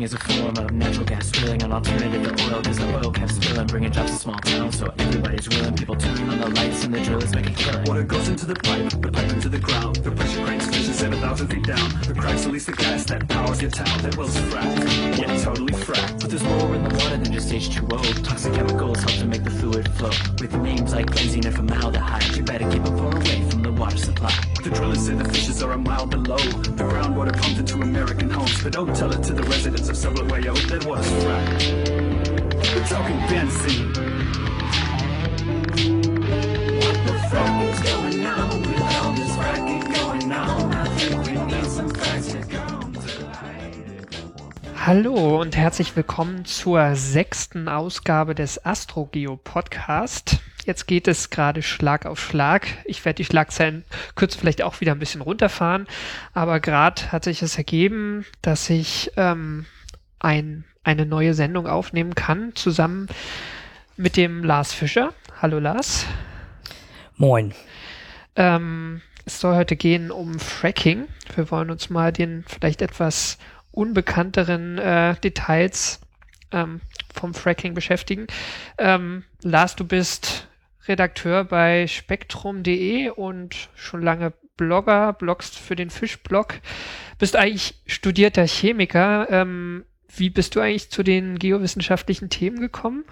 fracking is a form of natural gas drilling, an alternative to oil, because the oil kept spilling, bringing jobs to small towns, so everybody's willing. People turning on the lights and the drillers make a killing. Water goes into the pipe, the pipe into the ground. The pressure cranks fishes 7,000 feet down. The cracks release the gas that powers your town. That well's fracked, yeah, totally fracked. But there's more in the water than just H2O. Toxic chemicals help to make the fluid flow. With names like benzene and formaldehyde, you better keep them far away water supply. The drillers say the fishes are a mile below. The groundwater pumped into American homes. But don't tell it to the residents of Subway, that water's fracked. We're talking benzene. Hallo und herzlich willkommen zur sechsten Ausgabe des Astrogeo Podcast. Jetzt geht es gerade Schlag auf Schlag. Ich werde die Schlagzeilen kurz vielleicht auch wieder ein bisschen runterfahren, aber gerade hat sich es ergeben, dass ich ähm, ein, eine neue Sendung aufnehmen kann, zusammen mit dem Lars Fischer. Hallo Lars. Moin. Ähm, es soll heute gehen um Fracking. Wir wollen uns mal den vielleicht etwas unbekannteren äh, Details ähm, vom Fracking beschäftigen. Ähm, Lars, du bist Redakteur bei spektrum.de und schon lange Blogger, bloggst für den Fischblog, bist eigentlich studierter Chemiker. Ähm, wie bist du eigentlich zu den geowissenschaftlichen Themen gekommen?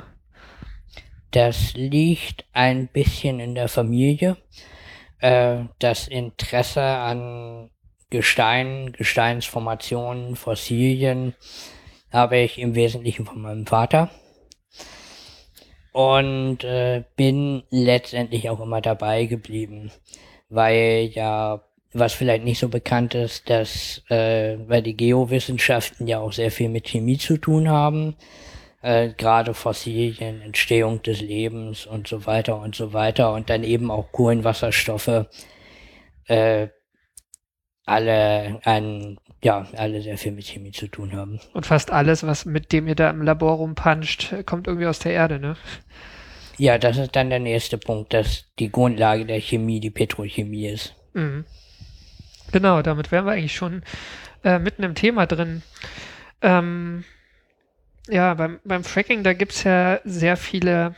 Das liegt ein bisschen in der Familie. Äh, das Interesse an Gestein, Gesteinsformationen, Fossilien habe ich im Wesentlichen von meinem Vater. Und äh, bin letztendlich auch immer dabei geblieben, weil ja, was vielleicht nicht so bekannt ist, dass äh, weil die Geowissenschaften ja auch sehr viel mit Chemie zu tun haben, äh, gerade Fossilien, Entstehung des Lebens und so weiter und so weiter und dann eben auch Kohlenwasserstoffe, äh, alle ein, ja, alle sehr viel mit Chemie zu tun haben. Und fast alles, was mit dem ihr da im Labor rumpanscht, kommt irgendwie aus der Erde, ne? Ja, das ist dann der nächste Punkt, dass die Grundlage der Chemie die Petrochemie ist. Mhm. Genau, damit wären wir eigentlich schon äh, mitten im Thema drin. Ähm, ja, beim, beim Fracking, da gibt's ja sehr viele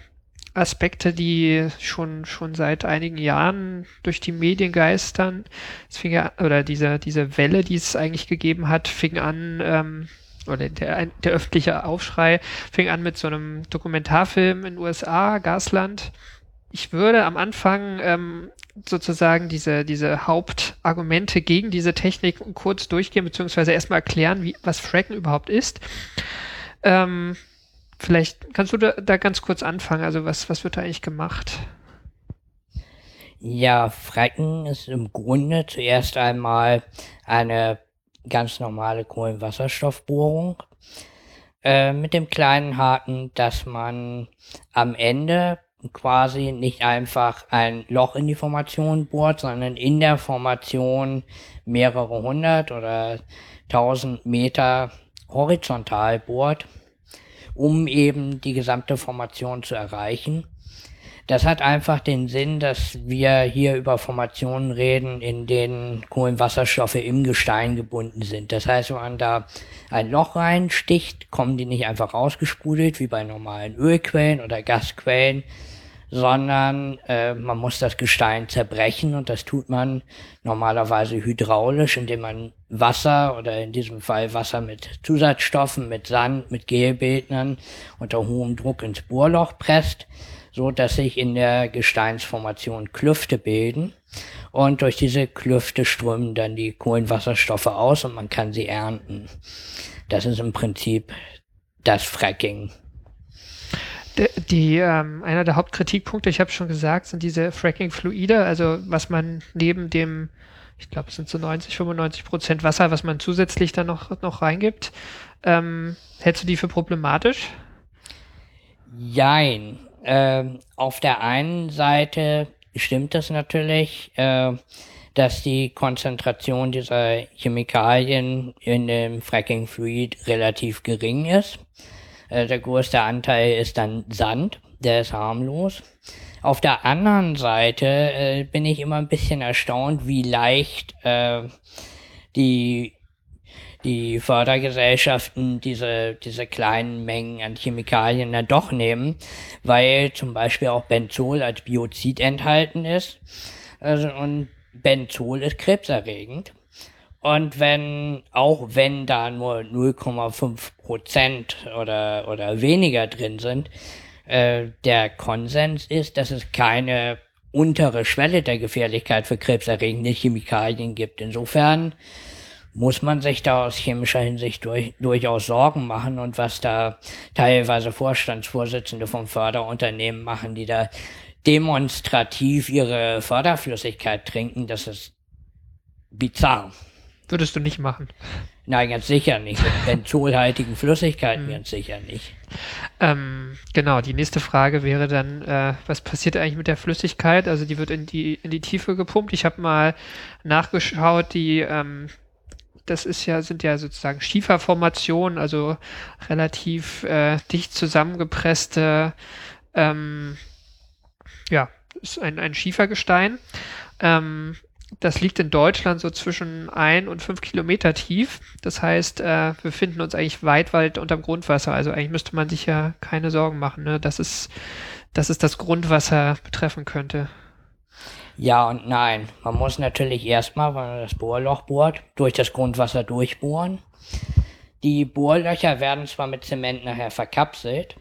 Aspekte, die schon, schon seit einigen Jahren durch die Medien geistern. Es fing ja, oder diese, diese Welle, die es eigentlich gegeben hat, fing an, ähm, oder der, der öffentliche Aufschrei fing an mit so einem Dokumentarfilm in den USA, Gasland. Ich würde am Anfang ähm, sozusagen diese, diese Hauptargumente gegen diese Technik kurz durchgehen, beziehungsweise erstmal erklären, wie, was Fracken überhaupt ist. Ähm, vielleicht kannst du da, da ganz kurz anfangen. Also was, was wird da eigentlich gemacht? Ja, Fracken ist im Grunde zuerst einmal eine ganz normale Kohlenwasserstoffbohrung äh, mit dem kleinen Haken, dass man am Ende quasi nicht einfach ein Loch in die Formation bohrt, sondern in der Formation mehrere hundert oder tausend Meter horizontal bohrt, um eben die gesamte Formation zu erreichen. Das hat einfach den Sinn, dass wir hier über Formationen reden, in denen Kohlenwasserstoffe im Gestein gebunden sind. Das heißt, wenn man da ein Loch reinsticht, kommen die nicht einfach rausgesprudelt wie bei normalen Ölquellen oder Gasquellen, sondern äh, man muss das Gestein zerbrechen und das tut man normalerweise hydraulisch, indem man Wasser oder in diesem Fall Wasser mit Zusatzstoffen, mit Sand, mit Gelbildnern unter hohem Druck ins Bohrloch presst, so dass sich in der Gesteinsformation Klüfte bilden und durch diese Klüfte strömen dann die Kohlenwasserstoffe aus und man kann sie ernten. Das ist im Prinzip das Fracking. Die, ähm, einer der Hauptkritikpunkte, ich habe schon gesagt, sind diese Fracking-Fluide, also was man neben dem, ich glaube, es sind so 90, 95 Prozent Wasser, was man zusätzlich dann noch, noch reingibt. Ähm, hältst du die für problematisch? Jein. Ähm, auf der einen Seite stimmt es natürlich, äh, dass die Konzentration dieser Chemikalien in dem Fracking-Fluid relativ gering ist. Äh, der größte Anteil ist dann Sand, der ist harmlos. Auf der anderen Seite äh, bin ich immer ein bisschen erstaunt, wie leicht äh, die die Fördergesellschaften diese, diese kleinen Mengen an Chemikalien dann doch nehmen, weil zum Beispiel auch Benzol als Biozid enthalten ist. Also, und Benzol ist krebserregend. Und wenn, auch wenn da nur 0,5 Prozent oder, oder weniger drin sind, äh, der Konsens ist, dass es keine untere Schwelle der Gefährlichkeit für krebserregende Chemikalien gibt. Insofern muss man sich da aus chemischer Hinsicht durch, durchaus Sorgen machen und was da teilweise Vorstandsvorsitzende vom Förderunternehmen machen, die da demonstrativ ihre Förderflüssigkeit trinken, das ist bizarr. Würdest du nicht machen. Nein, ganz sicher nicht. Mit benzolhaltigen Flüssigkeiten ganz sicher nicht. Ähm, genau, die nächste Frage wäre dann, äh, was passiert eigentlich mit der Flüssigkeit? Also die wird in die, in die Tiefe gepumpt. Ich habe mal nachgeschaut, die ähm, das ist ja, sind ja sozusagen Schieferformationen, also relativ äh, dicht zusammengepresste, ähm, ja, ist ein, ein Schiefergestein. Ähm, das liegt in Deutschland so zwischen ein und fünf Kilometer tief. Das heißt, äh, wir befinden uns eigentlich weit, weit unterm Grundwasser. Also eigentlich müsste man sich ja keine Sorgen machen, ne? dass, es, dass es das Grundwasser betreffen könnte. Ja und nein. Man muss natürlich erstmal, wenn man das Bohrloch bohrt, durch das Grundwasser durchbohren. Die Bohrlöcher werden zwar mit Zement nachher verkapselt,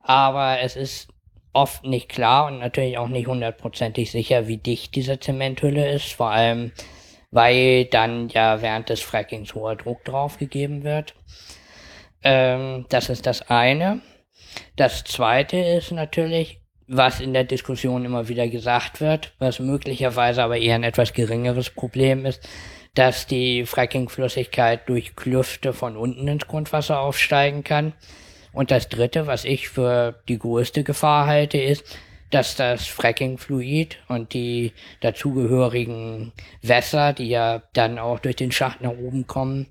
aber es ist oft nicht klar und natürlich auch nicht hundertprozentig sicher, wie dicht diese Zementhülle ist, vor allem weil dann ja während des Frackings hoher Druck draufgegeben wird. Ähm, das ist das eine. Das zweite ist natürlich, was in der Diskussion immer wieder gesagt wird, was möglicherweise aber eher ein etwas geringeres Problem ist, dass die Frackingflüssigkeit durch Klüfte von unten ins Grundwasser aufsteigen kann. Und das dritte, was ich für die größte Gefahr halte, ist, dass das Frackingfluid und die dazugehörigen Wässer, die ja dann auch durch den Schacht nach oben kommen,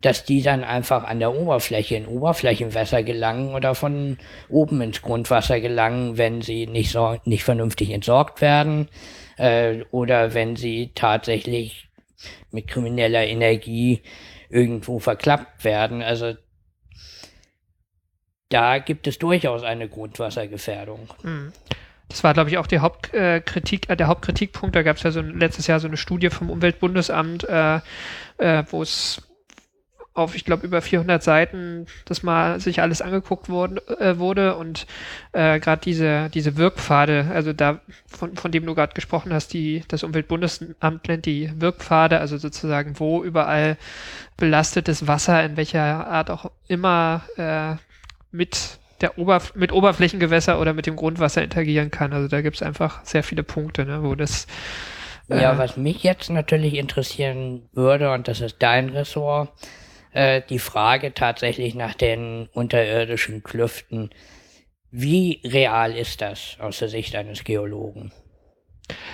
dass die dann einfach an der Oberfläche in Oberflächenwässer gelangen oder von oben ins Grundwasser gelangen, wenn sie nicht, so, nicht vernünftig entsorgt werden äh, oder wenn sie tatsächlich mit krimineller Energie irgendwo verklappt werden. Also da gibt es durchaus eine Grundwassergefährdung. Hm. Das war, glaube ich, auch die Hauptkritik, äh, der Hauptkritikpunkt. Da gab es ja so ein, letztes Jahr so eine Studie vom Umweltbundesamt, äh, äh, wo es auf, ich glaube, über 400 Seiten das mal sich alles angeguckt worden, äh, wurde und äh, gerade diese, diese Wirkpfade, also da, von, von dem du gerade gesprochen hast, die, das Umweltbundesamt nennt die Wirkpfade, also sozusagen, wo überall belastetes Wasser in welcher Art auch immer äh, mit der Oberf mit Oberflächengewässer oder mit dem Grundwasser interagieren kann. Also da gibt es einfach sehr viele Punkte, ne, wo das ja, äh, was mich jetzt natürlich interessieren würde, und das ist dein Ressort, äh, die Frage tatsächlich nach den unterirdischen Klüften. Wie real ist das aus der Sicht eines Geologen?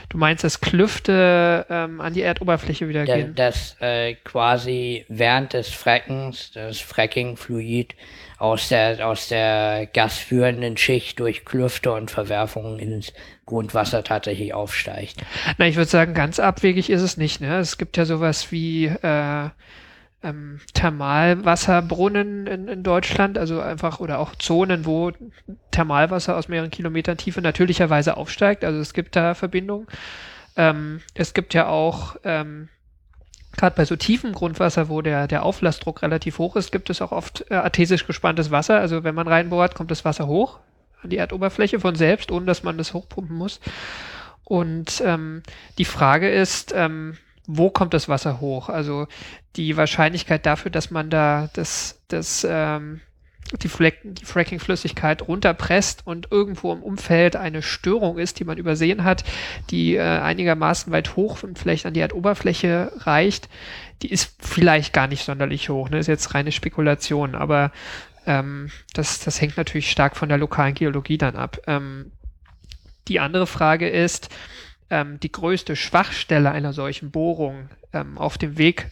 Du meinst, dass Klüfte ähm, an die Erdoberfläche wieder da, gehen? Dass äh, quasi während des Frackens, das Fracking-Fluid aus der, aus der gasführenden Schicht durch Klüfte und Verwerfungen ins Grundwasser tatsächlich aufsteigt. Na, ich würde sagen, ganz abwegig ist es nicht. Ne? Es gibt ja sowas wie äh, ähm, Thermalwasserbrunnen in, in Deutschland, also einfach oder auch Zonen, wo Thermalwasser aus mehreren Kilometern Tiefe natürlicherweise aufsteigt. Also es gibt da Verbindungen. Ähm, es gibt ja auch ähm, gerade bei so tiefem Grundwasser, wo der, der Auflastdruck relativ hoch ist, gibt es auch oft äh, artesisch gespanntes Wasser. Also wenn man reinbohrt, kommt das Wasser hoch an die Erdoberfläche von selbst, ohne dass man das hochpumpen muss. Und ähm, die Frage ist, ähm, wo kommt das Wasser hoch? Also die Wahrscheinlichkeit dafür, dass man da das, das, ähm, die, die Fracking-Flüssigkeit runterpresst und irgendwo im Umfeld eine Störung ist, die man übersehen hat, die äh, einigermaßen weit hoch und vielleicht an die Erdoberfläche reicht, die ist vielleicht gar nicht sonderlich hoch. Ne? Ist jetzt reine Spekulation, aber ähm, das, das hängt natürlich stark von der lokalen Geologie dann ab. Ähm, die andere Frage ist, ähm, die größte Schwachstelle einer solchen Bohrung ähm, auf dem Weg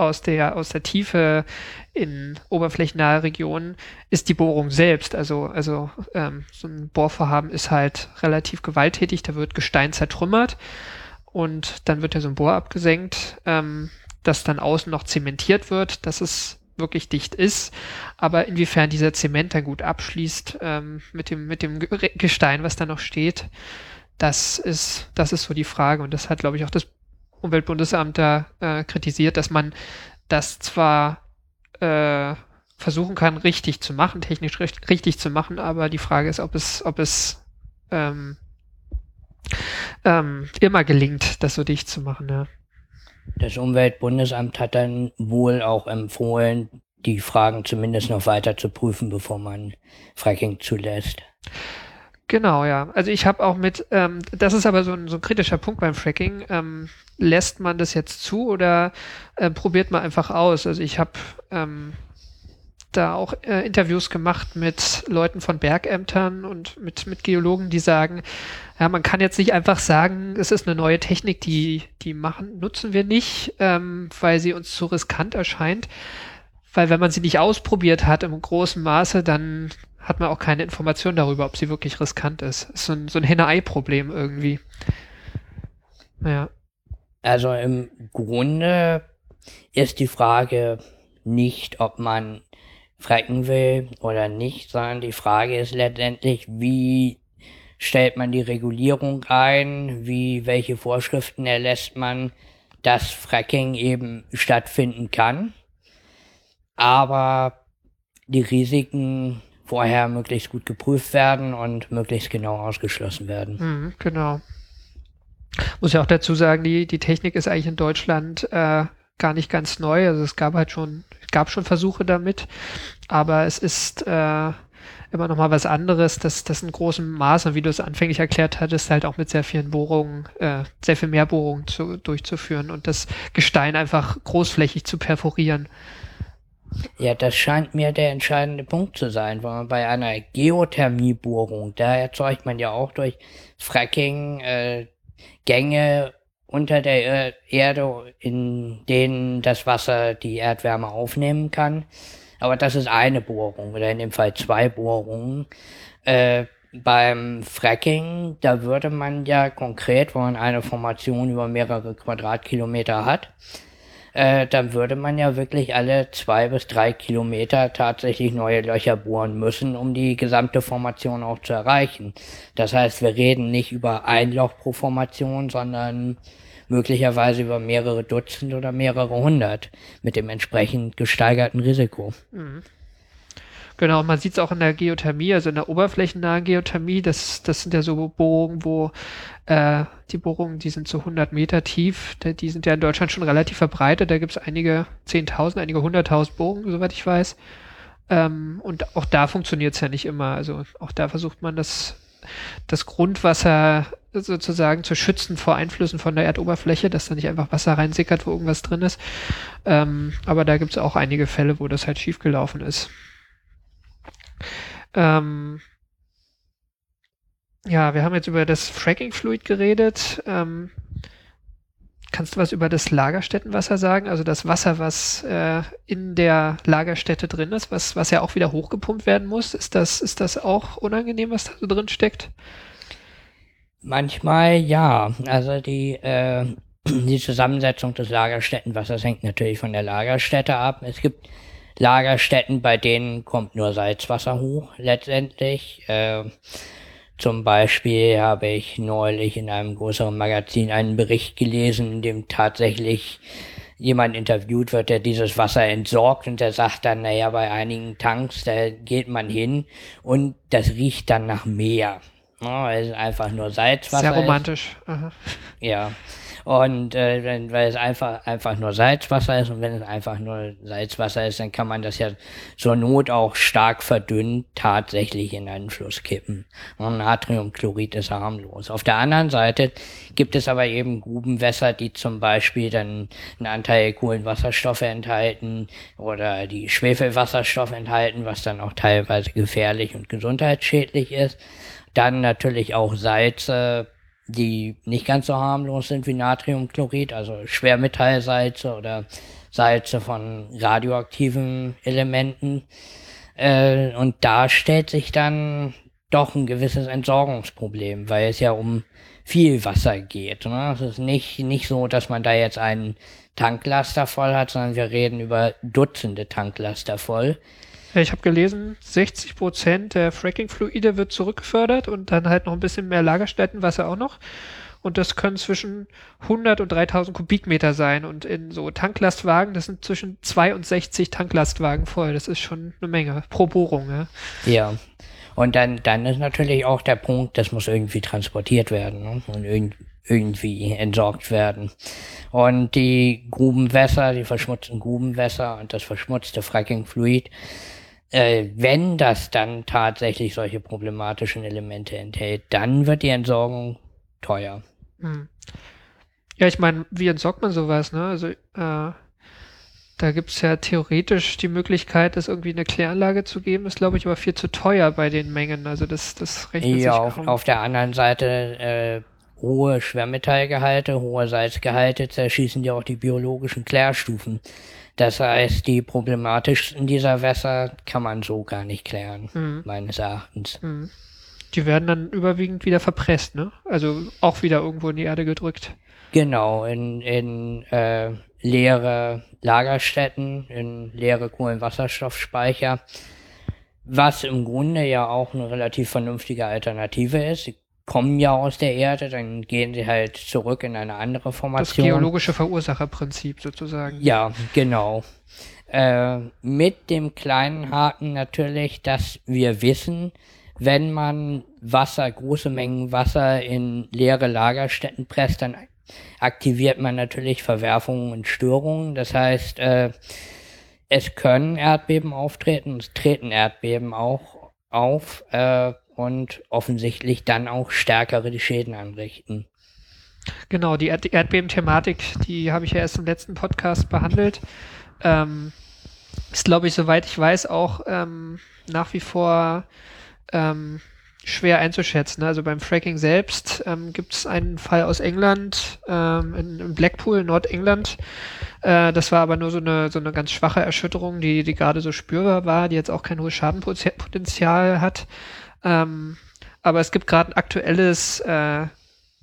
aus der, aus der Tiefe in oberflächennahe Regionen ist die Bohrung selbst. Also, also ähm, so ein Bohrvorhaben ist halt relativ gewalttätig, da wird Gestein zertrümmert und dann wird ja so ein Bohr abgesenkt. Ähm, dass dann außen noch zementiert wird, dass es wirklich dicht ist, aber inwiefern dieser Zement dann gut abschließt ähm, mit dem mit dem Gestein, was da noch steht, das ist das ist so die Frage und das hat glaube ich auch das Umweltbundesamt da äh, kritisiert, dass man das zwar äh, versuchen kann, richtig zu machen, technisch richtig, zu machen, aber die Frage ist, ob es ob es ähm, ähm, immer gelingt, das so dicht zu machen. Ja. Das Umweltbundesamt hat dann wohl auch empfohlen, die Fragen zumindest noch weiter zu prüfen, bevor man Fracking zulässt. Genau, ja. Also ich habe auch mit, ähm, das ist aber so ein, so ein kritischer Punkt beim Fracking. Ähm, lässt man das jetzt zu oder äh, probiert man einfach aus? Also ich habe ähm, da auch äh, Interviews gemacht mit Leuten von Bergämtern und mit, mit Geologen, die sagen, ja, man kann jetzt nicht einfach sagen, es ist eine neue Technik, die, die machen, nutzen wir nicht, ähm, weil sie uns zu riskant erscheint. Weil wenn man sie nicht ausprobiert hat im großen Maße, dann hat man auch keine Information darüber, ob sie wirklich riskant ist. ist so ein, so ein Henne-Ei-Problem irgendwie. Naja. Also im Grunde ist die Frage nicht, ob man frecken will oder nicht, sondern die Frage ist letztendlich, wie stellt man die Regulierung ein, wie, welche Vorschriften erlässt man, dass Fracking eben stattfinden kann, aber die Risiken vorher möglichst gut geprüft werden und möglichst genau ausgeschlossen werden. Mhm, genau. Muss ja auch dazu sagen, die, die Technik ist eigentlich in Deutschland äh, gar nicht ganz neu. Also es gab halt schon, gab schon Versuche damit, aber es ist äh, immer noch mal was anderes, dass das in großem Maße, wie du es anfänglich erklärt hattest, halt auch mit sehr vielen Bohrungen, äh, sehr viel mehr Bohrungen zu, durchzuführen und das Gestein einfach großflächig zu perforieren. Ja, das scheint mir der entscheidende Punkt zu sein, weil man bei einer Geothermiebohrung, da erzeugt man ja auch durch Fracking äh, Gänge unter der Erde, in denen das Wasser die Erdwärme aufnehmen kann. Aber das ist eine Bohrung oder in dem Fall zwei Bohrungen. Äh, beim Fracking, da würde man ja konkret, wo man eine Formation über mehrere Quadratkilometer hat, äh, dann würde man ja wirklich alle zwei bis drei Kilometer tatsächlich neue Löcher bohren müssen, um die gesamte Formation auch zu erreichen. Das heißt, wir reden nicht über ein Loch pro Formation, sondern möglicherweise über mehrere Dutzend oder mehrere hundert mit dem entsprechend gesteigerten Risiko. Mhm. Genau, man sieht es auch in der Geothermie, also in der oberflächennahen Geothermie, das, das sind ja so Bohrungen, wo äh, die Bohrungen, die sind so 100 Meter tief, die sind ja in Deutschland schon relativ verbreitet, da gibt es einige 10.000, einige 100.000 Bohrungen, soweit ich weiß. Ähm, und auch da funktioniert es ja nicht immer, also auch da versucht man das, das Grundwasser sozusagen zu schützen vor Einflüssen von der Erdoberfläche, dass da nicht einfach Wasser reinsickert, wo irgendwas drin ist. Ähm, aber da gibt es auch einige Fälle, wo das halt schiefgelaufen ist. Ähm, ja, wir haben jetzt über das Fracking-Fluid geredet. Ähm, kannst du was über das Lagerstättenwasser sagen? Also das Wasser, was äh, in der Lagerstätte drin ist, was, was ja auch wieder hochgepumpt werden muss. Ist das, ist das auch unangenehm, was da so drin steckt? Manchmal ja. Also die, äh, die Zusammensetzung des Lagerstättenwassers hängt natürlich von der Lagerstätte ab. Es gibt Lagerstätten, bei denen kommt nur Salzwasser hoch letztendlich. Äh, zum Beispiel habe ich neulich in einem größeren Magazin einen Bericht gelesen, in dem tatsächlich jemand interviewt wird, der dieses Wasser entsorgt und der sagt dann, naja, bei einigen Tanks, da geht man hin und das riecht dann nach Meer. Ja, weil es einfach nur Salzwasser Sehr romantisch. Ist. Ja. Und äh, wenn, weil es einfach, einfach nur Salzwasser ist und wenn es einfach nur Salzwasser ist, dann kann man das ja zur Not auch stark verdünnt tatsächlich in einen Fluss kippen. Und Natriumchlorid ist harmlos. Auf der anderen Seite gibt es aber eben Grubenwässer, die zum Beispiel dann einen Anteil Kohlenwasserstoffe enthalten oder die Schwefelwasserstoffe enthalten, was dann auch teilweise gefährlich und gesundheitsschädlich ist. Dann natürlich auch Salze, die nicht ganz so harmlos sind wie Natriumchlorid, also Schwermetallsalze oder Salze von radioaktiven Elementen. Äh, und da stellt sich dann doch ein gewisses Entsorgungsproblem, weil es ja um viel Wasser geht. Ne? Es ist nicht, nicht so, dass man da jetzt einen Tanklaster voll hat, sondern wir reden über Dutzende Tanklaster voll. Ja, ich habe gelesen, 60 Prozent der Fracking-Fluide wird zurückgefördert und dann halt noch ein bisschen mehr Lagerstättenwasser auch noch. Und das können zwischen 100 und 3000 Kubikmeter sein. Und in so Tanklastwagen, das sind zwischen 2 und 60 Tanklastwagen voll. Das ist schon eine Menge pro Bohrung. Ja. Ja. Und dann, dann ist natürlich auch der Punkt, das muss irgendwie transportiert werden ne? und irg irgendwie entsorgt werden. Und die Grubenwässer, die verschmutzten Grubenwässer und das verschmutzte Fracking-Fluid, äh, wenn das dann tatsächlich solche problematischen Elemente enthält, dann wird die Entsorgung teuer. Hm. Ja, ich meine, wie entsorgt man sowas, ne? Also, äh, da gibt's ja theoretisch die Möglichkeit, das irgendwie eine Kläranlage zu geben, ist, glaube ich, aber viel zu teuer bei den Mengen. Also das, das rechnet sich Ja, auf, kaum. auf der anderen Seite äh, hohe Schwermetallgehalte, hohe Salzgehalte zerschießen ja auch die biologischen Klärstufen. Das heißt, die problematischsten dieser Wässer kann man so gar nicht klären, Mhm. meines Erachtens. Hm. Die werden dann überwiegend wieder verpresst, ne? Also auch wieder irgendwo in die Erde gedrückt. Genau, in, in äh, leere Lagerstätten, in leere Kohlenwasserstoffspeicher, was im Grunde ja auch eine relativ vernünftige Alternative ist. Sie kommen ja aus der Erde, dann gehen sie halt zurück in eine andere Das Formation. geologische Verursacherprinzip sozusagen. Ja, genau. Äh, mit dem kleinen Haken natürlich, dass wir wissen, wenn man Wasser, große Mengen Wasser in leere Lagerstätten presst, dann aktiviert man natürlich Verwerfungen und Störungen. Das heißt, äh, es können Erdbeben auftreten, es treten Erdbeben auch auf äh, und offensichtlich dann auch stärkere Schäden anrichten. Genau, die Erd Erdbeben-Thematik, die habe ich ja erst im letzten Podcast behandelt. Ähm, ist, glaube ich, soweit ich weiß, auch ähm, nach wie vor ähm, schwer einzuschätzen. Also beim Fracking selbst ähm, gibt es einen Fall aus England, ähm, in, in Blackpool, Nordengland. Äh, das war aber nur so eine, so eine ganz schwache Erschütterung, die, die gerade so spürbar war, die jetzt auch kein hohes Schadenpotenzial hat. Ähm, aber es gibt gerade ein aktuelles äh,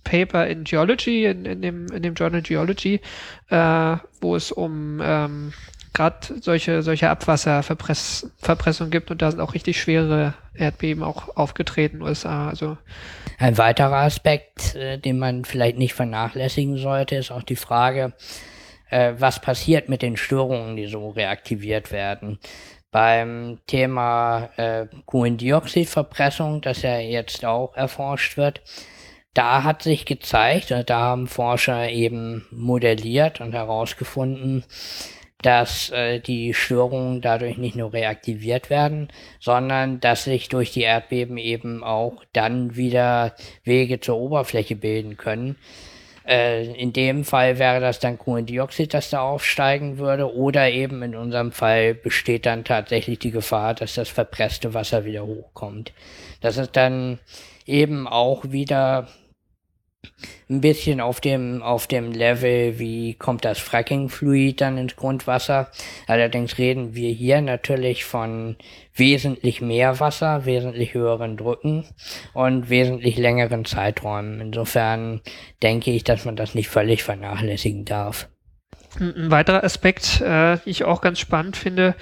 Paper in Geology, in, in, dem, in dem Journal Geology, äh, wo es um ähm, gerade solche, solche Abwasserverpressung gibt und da sind auch richtig schwere Erdbeben auch aufgetreten in den USA. Also Ein weiterer Aspekt, äh, den man vielleicht nicht vernachlässigen sollte, ist auch die Frage, äh, was passiert mit den Störungen, die so reaktiviert werden. Beim Thema äh, Kohlendioxidverpressung, das ja jetzt auch erforscht wird, da hat sich gezeigt, äh, da haben Forscher eben modelliert und herausgefunden, dass äh, die Störungen dadurch nicht nur reaktiviert werden, sondern dass sich durch die Erdbeben eben auch dann wieder Wege zur Oberfläche bilden können. Äh, in dem Fall wäre das dann Kohlendioxid, das da aufsteigen würde, oder eben in unserem Fall besteht dann tatsächlich die Gefahr, dass das verpresste Wasser wieder hochkommt. Das ist dann eben auch wieder ein bisschen auf dem, auf dem Level, wie kommt das Fracking-Fluid dann ins Grundwasser. Allerdings reden wir hier natürlich von wesentlich mehr Wasser, wesentlich höheren Drücken und wesentlich längeren Zeiträumen. Insofern denke ich, dass man das nicht völlig vernachlässigen darf. ein, weiterer Aspekt, äh, ich auch ganz spannend finde,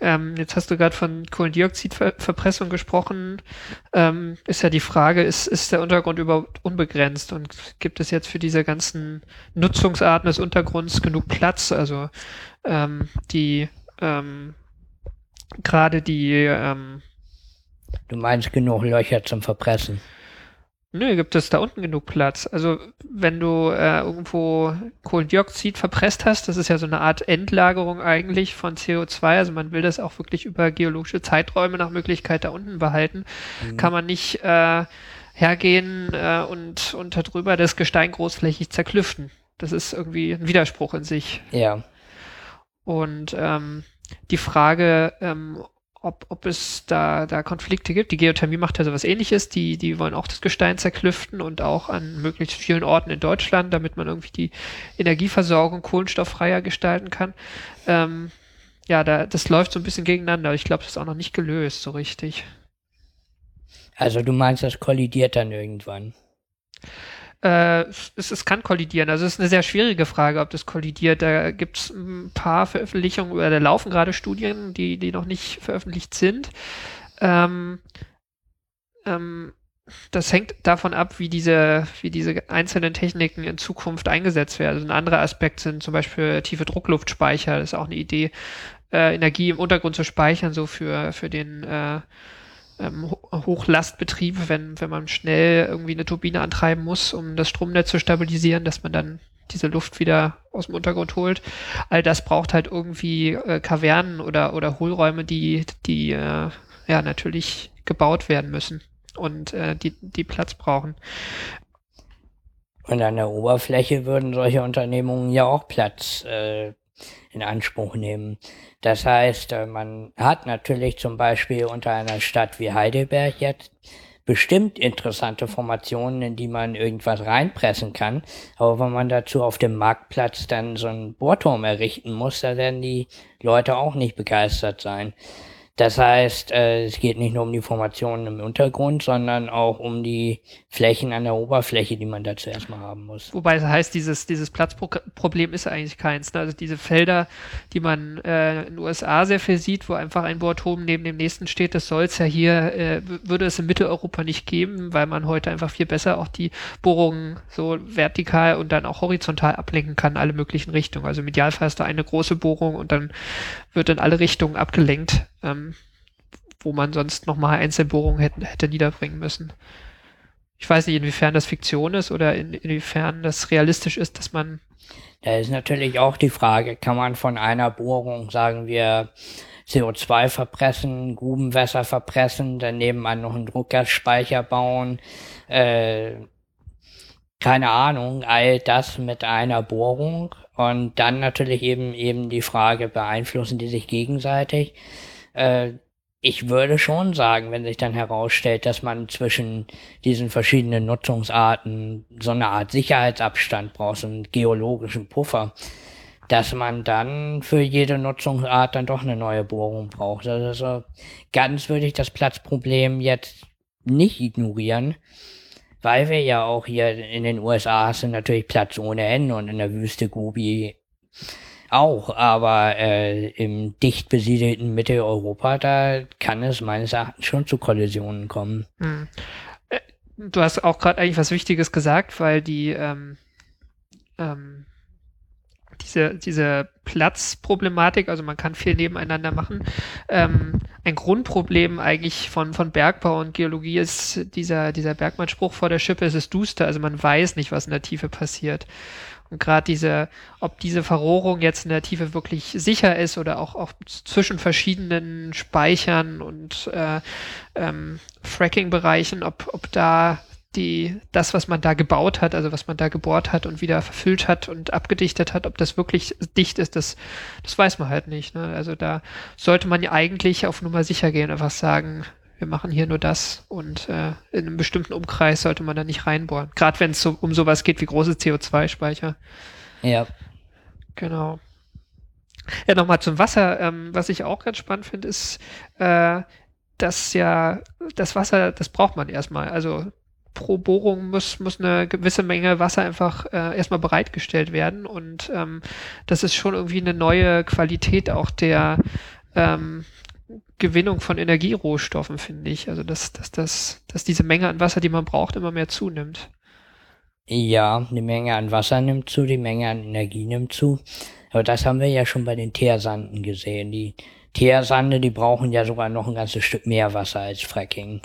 ähm, jetzt hast du gerade von Kohlendioxidverpressung gesprochen, ähm, ist ja die Frage, ist, ist der Untergrund überhaupt unbegrenzt und gibt es jetzt für diese ganzen Nutzungsarten des Untergrunds genug Platz? Also ähm, die ähm, gerade die ähm, Du meinst genug Löcher zum Verpressen. Nö, gibt es da unten genug Platz. Also wenn du äh, irgendwo Kohlendioxid verpresst hast, das ist ja so eine Art Endlagerung eigentlich von CO2, also man will das auch wirklich über geologische Zeiträume nach Möglichkeit da unten behalten, kann man nicht äh, hergehen äh, und, und darüber das Gestein großflächig zerklüften. Das ist irgendwie ein Widerspruch in sich. Ja. Und ähm, die Frage, ähm, ob, ob es da, da Konflikte gibt. Die Geothermie macht ja sowas ähnliches. Die, die wollen auch das Gestein zerklüften und auch an möglichst vielen Orten in Deutschland, damit man irgendwie die Energieversorgung kohlenstofffreier gestalten kann. Ähm, ja, da, das läuft so ein bisschen gegeneinander. Ich glaube, das ist auch noch nicht gelöst so richtig. Also du meinst, das kollidiert dann irgendwann. Äh, es, es kann kollidieren. Also es ist eine sehr schwierige Frage, ob das kollidiert. Da gibt es ein paar Veröffentlichungen oder da laufen gerade Studien, die, die noch nicht veröffentlicht sind. Ähm, ähm, das hängt davon ab, wie diese, wie diese einzelnen Techniken in Zukunft eingesetzt werden. Also ein anderer Aspekt sind zum Beispiel tiefe Druckluftspeicher. Das ist auch eine Idee, äh, Energie im Untergrund zu speichern, so für, für den äh, ähm, Hochlastbetrieb, wenn, wenn man schnell irgendwie eine Turbine antreiben muss, um das Stromnetz zu stabilisieren, dass man dann diese Luft wieder aus dem Untergrund holt. All das braucht halt irgendwie äh, Kavernen oder, oder Hohlräume, die, die äh, ja natürlich gebaut werden müssen und äh, die, die Platz brauchen. Und an der Oberfläche würden solche Unternehmungen ja auch Platz äh, in Anspruch nehmen. Das heißt, äh, man hat natürlich zum Beispiel unter einer Stadt wie Heidelberg jetzt bestimmt interessante Formationen, in die man irgendwas reinpressen kann. Aber wenn man dazu auf dem Marktplatz dann so einen Bohrturm errichten muss, da werden die Leute auch nicht begeistert sein. Das heißt, äh, es geht nicht nur um die Formationen im Untergrund, sondern auch um die Flächen an der Oberfläche, die man dazu erstmal haben muss. Wobei es heißt, dieses, dieses Platzproblem ist eigentlich keins. Ne? Also diese Felder, die man äh, in den USA sehr viel sieht, wo einfach ein Bohrturm neben dem nächsten steht, das soll es ja hier, äh, würde es in Mitteleuropa nicht geben, weil man heute einfach viel besser auch die Bohrungen so vertikal und dann auch horizontal ablenken kann, alle möglichen Richtungen. Also im Idealfall hast du eine große Bohrung und dann wird in alle Richtungen abgelenkt. Ähm, wo man sonst nochmal Einzelbohrungen hätte, hätte niederbringen müssen. Ich weiß nicht, inwiefern das Fiktion ist oder in, inwiefern das realistisch ist, dass man. Da ist natürlich auch die Frage, kann man von einer Bohrung, sagen wir, CO2 verpressen, Grubenwässer verpressen, dann nebenan noch einen Druckgasspeicher bauen, äh, keine Ahnung, all das mit einer Bohrung und dann natürlich eben eben die Frage, beeinflussen die sich gegenseitig? Äh, ich würde schon sagen, wenn sich dann herausstellt, dass man zwischen diesen verschiedenen Nutzungsarten so eine Art Sicherheitsabstand braucht, so einen geologischen Puffer, dass man dann für jede Nutzungsart dann doch eine neue Bohrung braucht. Also ganz würde ich das Platzproblem jetzt nicht ignorieren, weil wir ja auch hier in den USA sind natürlich Platz ohne Ende und in der Wüste Gobi auch, aber äh, im dicht besiedelten Mitteleuropa, da kann es meines Erachtens schon zu Kollisionen kommen. Hm. Äh, du hast auch gerade eigentlich was Wichtiges gesagt, weil die ähm, ähm, diese, diese Platzproblematik, also man kann viel nebeneinander machen. Ähm, ein Grundproblem eigentlich von, von Bergbau und Geologie ist dieser, dieser Bergmann-Spruch vor der Schippe, es ist duster, also man weiß nicht, was in der Tiefe passiert. Und gerade diese, ob diese Verrohrung jetzt in der Tiefe wirklich sicher ist oder auch, auch zwischen verschiedenen Speichern und äh, ähm, Fracking-Bereichen, ob, ob da die, das, was man da gebaut hat, also was man da gebohrt hat und wieder verfüllt hat und abgedichtet hat, ob das wirklich dicht ist, das, das weiß man halt nicht. Ne? Also da sollte man ja eigentlich auf Nummer sicher gehen, einfach sagen, wir machen hier nur das und äh, in einem bestimmten Umkreis sollte man da nicht reinbohren. Gerade wenn es so, um sowas geht wie große CO2-Speicher. Ja. Genau. Ja, nochmal zum Wasser. Ähm, was ich auch ganz spannend finde, ist, äh, dass ja das Wasser, das braucht man erstmal. Also pro Bohrung muss, muss eine gewisse Menge Wasser einfach äh, erstmal bereitgestellt werden. Und ähm, das ist schon irgendwie eine neue Qualität auch der, ähm, Gewinnung von Energierohstoffen, finde ich. Also dass, dass, dass, dass diese Menge an Wasser, die man braucht, immer mehr zunimmt. Ja, die Menge an Wasser nimmt zu, die Menge an Energie nimmt zu. Aber das haben wir ja schon bei den Teersanden gesehen. Die Teersande, die brauchen ja sogar noch ein ganzes Stück mehr Wasser als Fracking.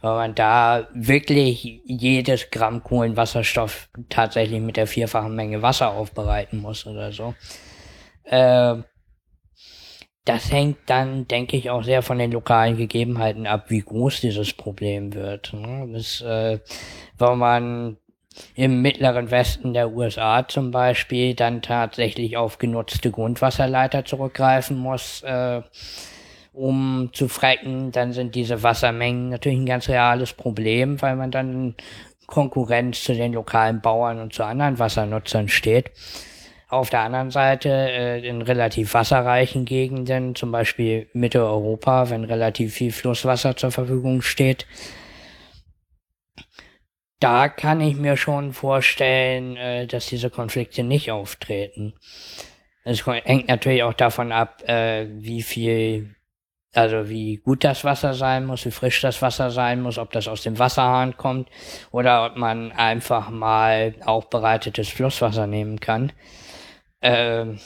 Weil man da wirklich jedes Gramm Kohlenwasserstoff tatsächlich mit der vierfachen Menge Wasser aufbereiten muss oder so. Äh, das hängt dann, denke ich, auch sehr von den lokalen Gegebenheiten ab, wie groß dieses Problem wird. Ne? Das, äh, weil man im mittleren Westen der USA zum Beispiel dann tatsächlich auf genutzte Grundwasserleiter zurückgreifen muss, äh, um zu frecken, dann sind diese Wassermengen natürlich ein ganz reales Problem, weil man dann Konkurrenz zu den lokalen Bauern und zu anderen Wassernutzern steht. Auf der anderen Seite äh, in relativ wasserreichen Gegenden, zum Beispiel Mitteleuropa, wenn relativ viel Flusswasser zur Verfügung steht, da kann ich mir schon vorstellen, äh, dass diese Konflikte nicht auftreten. Es hängt natürlich auch davon ab, äh, wie viel, also wie gut das Wasser sein muss, wie frisch das Wasser sein muss, ob das aus dem Wasserhahn kommt oder ob man einfach mal auch bereitetes Flusswasser nehmen kann. Ähm,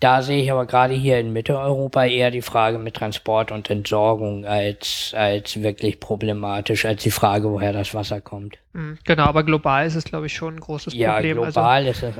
da sehe ich aber gerade hier in Mitteleuropa eher die Frage mit Transport und Entsorgung als, als wirklich problematisch, als die Frage, woher das Wasser kommt. Mhm, Genau, aber global ist es, glaube ich, schon ein großes Ja, Problem. global ist es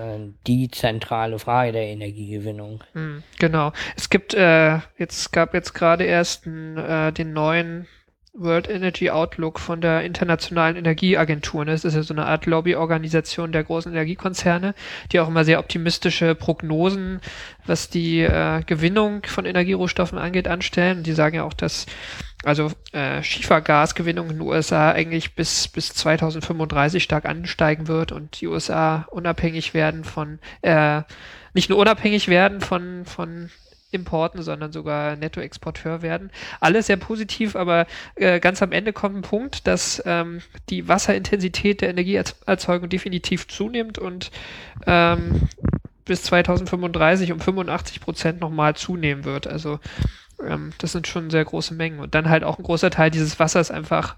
die zentrale Frage der Energiegewinnung. Also, mh, genau. Es gibt, äh, jetzt gab jetzt gerade erst äh, den neuen World Energy Outlook von der Internationalen Energieagentur. ne? Das ist ja so eine Art Lobbyorganisation der großen Energiekonzerne, die auch immer sehr optimistische Prognosen, was die äh, Gewinnung von Energierohstoffen angeht, anstellen. Und die sagen ja auch, dass also äh, Schiefergasgewinnung in den USA eigentlich bis bis 2035 stark ansteigen wird und die USA unabhängig werden von äh, nicht nur unabhängig werden von von Importen, sondern sogar Nettoexporteur werden. Alles sehr positiv, aber äh, ganz am Ende kommt ein Punkt, dass ähm, die Wasserintensität der Energieerzeugung definitiv zunimmt und ähm, bis 2035 um 85 Prozent nochmal zunehmen wird. Also ähm, das sind schon sehr große Mengen. Und dann halt auch ein großer Teil dieses Wassers einfach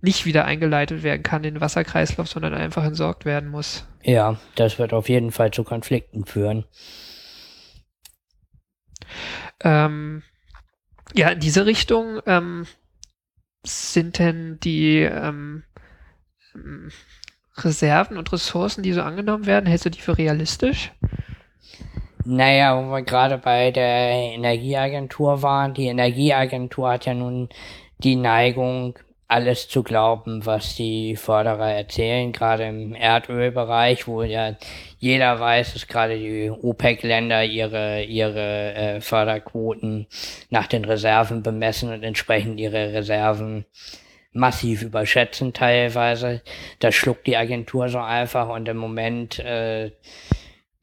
nicht wieder eingeleitet werden kann in den Wasserkreislauf, sondern einfach entsorgt werden muss. Ja, das wird auf jeden Fall zu Konflikten führen. Ähm, ja, in diese Richtung ähm, sind denn die ähm, ähm, Reserven und Ressourcen, die so angenommen werden, hältst du die für realistisch? Naja, wo wir gerade bei der Energieagentur waren, die Energieagentur hat ja nun die Neigung, alles zu glauben, was die Förderer erzählen, gerade im Erdölbereich, wo ja jeder weiß, dass gerade die OPEC-Länder ihre, ihre äh, Förderquoten nach den Reserven bemessen und entsprechend ihre Reserven massiv überschätzen teilweise. Das schluckt die Agentur so einfach und im Moment äh,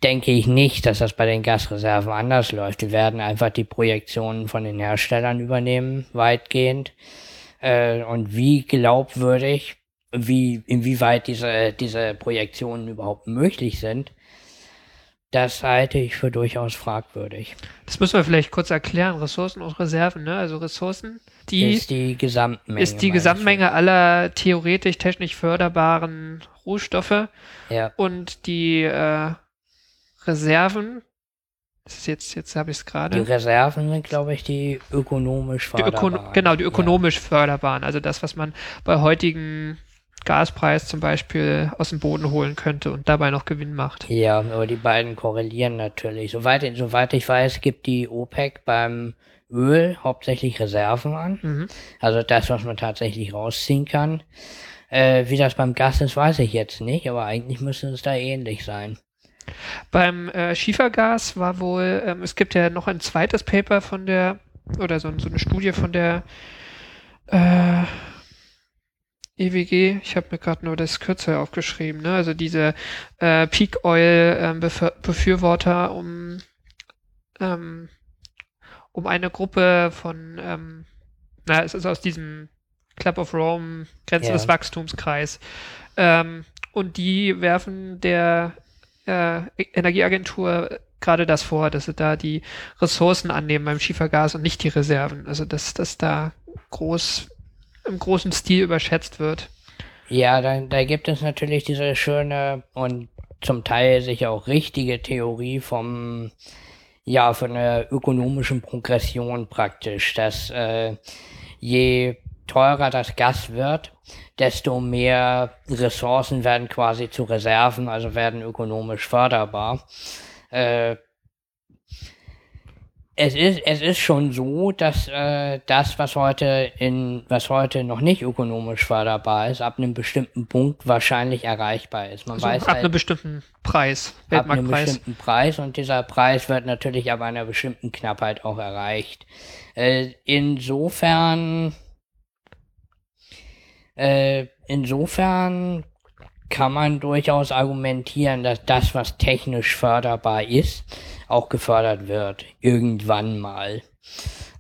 denke ich nicht, dass das bei den Gasreserven anders läuft. Die werden einfach die Projektionen von den Herstellern übernehmen, weitgehend. Äh, und wie glaubwürdig, wie, inwieweit diese, diese Projektionen überhaupt möglich sind, das halte ich für durchaus fragwürdig. Das müssen wir vielleicht kurz erklären. Ressourcen und Reserven, ne? Also Ressourcen, die ist die Gesamtmenge. ist die? Gesamtmenge aller theoretisch technisch förderbaren Rohstoffe Ja, und die äh, Reserven. Jetzt, jetzt habe ich es die gerade. Reserven sind, glaube ich, die ökonomisch Die Öko förderbaren. genau, die ökonomisch förderbaren. Also das, was man bei heutigen Gaspreis zum Beispiel aus dem Boden holen könnte und dabei noch Gewinn macht. Ja, aber die beiden korrelieren natürlich. Soweit, soweit ich weiß, gibt die OPEC beim Öl hauptsächlich Reserven an. Mhm. Also das, was man tatsächlich rausziehen kann. Äh, wie das beim Gas ist, weiß ich jetzt nicht, aber eigentlich müsste es da ähnlich sein. Beim äh, Schiefergas war wohl, ähm, es gibt ja noch ein zweites Paper von der, oder so, so eine Studie von der äh, EWG, ich habe mir gerade nur das Kürzel aufgeschrieben, ne? also diese äh, Peak Oil ähm, Befür Befürworter um, ähm, um eine Gruppe von, ähm, na, es ist aus diesem Club of Rome, Grenze Ja. des Wachstumskreis. Ähm, und die werfen der äh, Energieagentur gerade das vor, dass sie da die Ressourcen annehmen beim Schiefergas und nicht die Reserven. Also dass das da groß im großen Stil überschätzt wird. Ja, da, da gibt es natürlich diese schöne und zum Teil sicher auch richtige Theorie vom, ja, von der ökonomischen Progression praktisch, dass äh, je teurer das Gas wird, desto mehr Ressourcen werden quasi zu Reserven, also werden ökonomisch förderbar. Äh, es ist, es ist schon so, dass äh, das, was heute in, was heute noch nicht ökonomisch förderbar ist, ab einem bestimmten Punkt wahrscheinlich erreichbar ist. Man Also weiß ab einem halt, bestimmten Preis, ab einem bestimmten Preis und dieser Preis wird natürlich ab einer bestimmten Knappheit auch erreicht. Äh, insofern, äh, insofern kann man durchaus argumentieren, dass das, was technisch förderbar ist, auch gefördert wird. Irgendwann mal. Äh,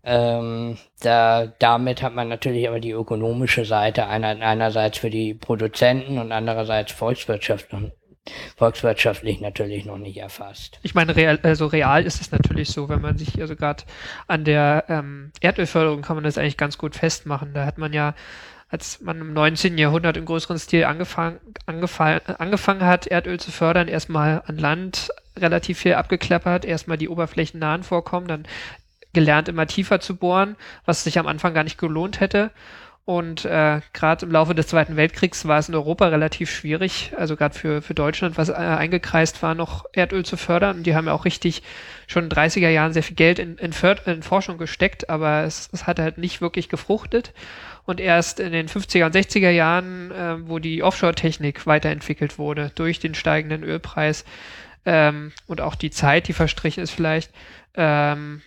Ähm, da, damit hat man natürlich aber die ökonomische Seite einer, einerseits für die Produzenten und andererseits volkswirtschaftlich, volkswirtschaftlich natürlich noch nicht erfasst. Ich meine, real, also real ist es natürlich so, wenn man sich also gerade an der ähm, Erdölförderung kann man das eigentlich ganz gut festmachen. Da hat man ja als man im 19. Jahrhundert im größeren Stil angefangen, angefangen, angefangen hat, Erdöl zu fördern, erstmal an Land relativ viel abgeklappert, erstmal die oberflächennahen Vorkommen, dann gelernt, immer tiefer zu bohren, was sich am Anfang gar nicht gelohnt hätte. Und äh, gerade im Laufe des Zweiten Weltkriegs war es in Europa relativ schwierig, also gerade für, für Deutschland, was äh, eingekreist war, noch Erdöl zu fördern. Und die haben ja auch richtig schon in den 30er Jahren sehr viel Geld in, in, in Forschung gesteckt, aber es, es hat halt nicht wirklich gefruchtet. Und erst in den 50er und 60er Jahren, äh, wo die Offshore-Technik weiterentwickelt wurde durch den steigenden Ölpreis ähm, und auch die Zeit, die verstrichen ist vielleicht, ähm,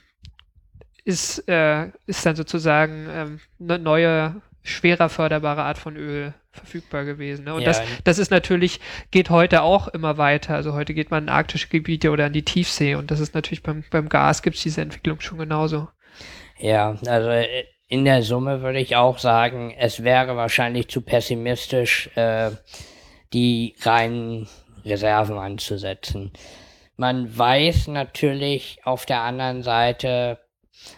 ist, äh, ist dann sozusagen ähm, eine neue, schwerer förderbare Art von Öl verfügbar gewesen. Ne? Und Ja. das, das ist natürlich, geht heute auch immer weiter. Also heute geht man in arktische Gebiete oder in die Tiefsee und das ist natürlich beim, beim Gas gibt es diese Entwicklung schon genauso. Ja, also äh, in der Summe würde ich auch sagen, es wäre wahrscheinlich zu pessimistisch, äh, die reinen Reserven anzusetzen. Man weiß natürlich auf der anderen Seite,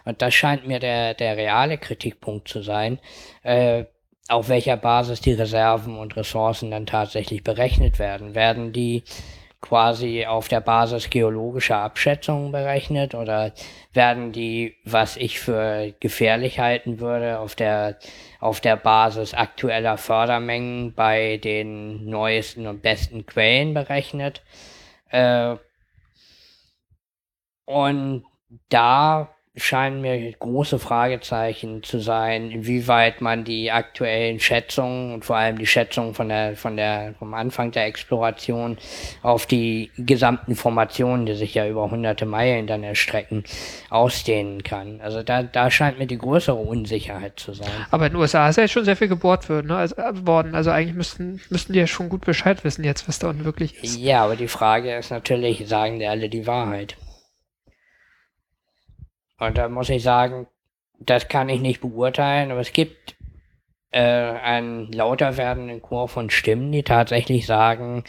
und das scheint mir der, der reale Kritikpunkt zu sein, äh, auf welcher Basis die Reserven und Ressourcen dann tatsächlich berechnet werden. Werden die quasi auf der Basis geologischer Abschätzungen berechnet oder werden die, was ich für gefährlich halten würde, auf der, auf der Basis aktueller Fördermengen bei den neuesten und besten Quellen berechnet? Äh, und da scheinen mir große Fragezeichen zu sein, inwieweit man die aktuellen Schätzungen und vor allem die Schätzungen von der, von der, vom Anfang der Exploration auf die gesamten Formationen, die sich ja über hunderte Meilen dann erstrecken, ausdehnen kann. Also da, da scheint mir die größere Unsicherheit zu sein. Aber in den USA ist ja jetzt schon sehr viel gebohrt worden, ne? also, äh, worden. Also eigentlich müssten, müssten die ja schon gut Bescheid wissen jetzt, was da unten wirklich ist. Ja, aber die Frage ist natürlich, sagen die alle die Wahrheit? Und da muss ich sagen, das kann ich nicht beurteilen, aber es gibt äh, einen lauter werdenden Chor von Stimmen, die tatsächlich sagen,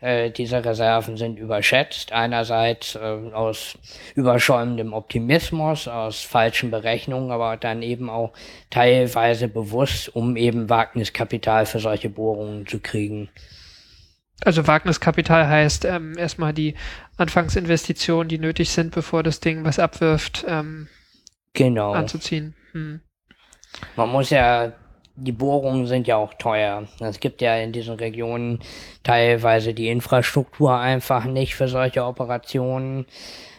äh, diese Reserven sind überschätzt. Einerseits äh, aus überschäumendem Optimismus, aus falschen Berechnungen, aber dann eben auch teilweise bewusst, um eben Wagniskapital für solche Bohrungen zu kriegen. Also Wagniskapital heißt ähm, erstmal die Anfangsinvestitionen, die nötig sind, bevor das Ding was abwirft, ähm, Genau. anzuziehen. Hm. Man muss ja, die Bohrungen sind ja auch teuer. Es gibt ja in diesen Regionen teilweise die Infrastruktur einfach nicht für solche Operationen.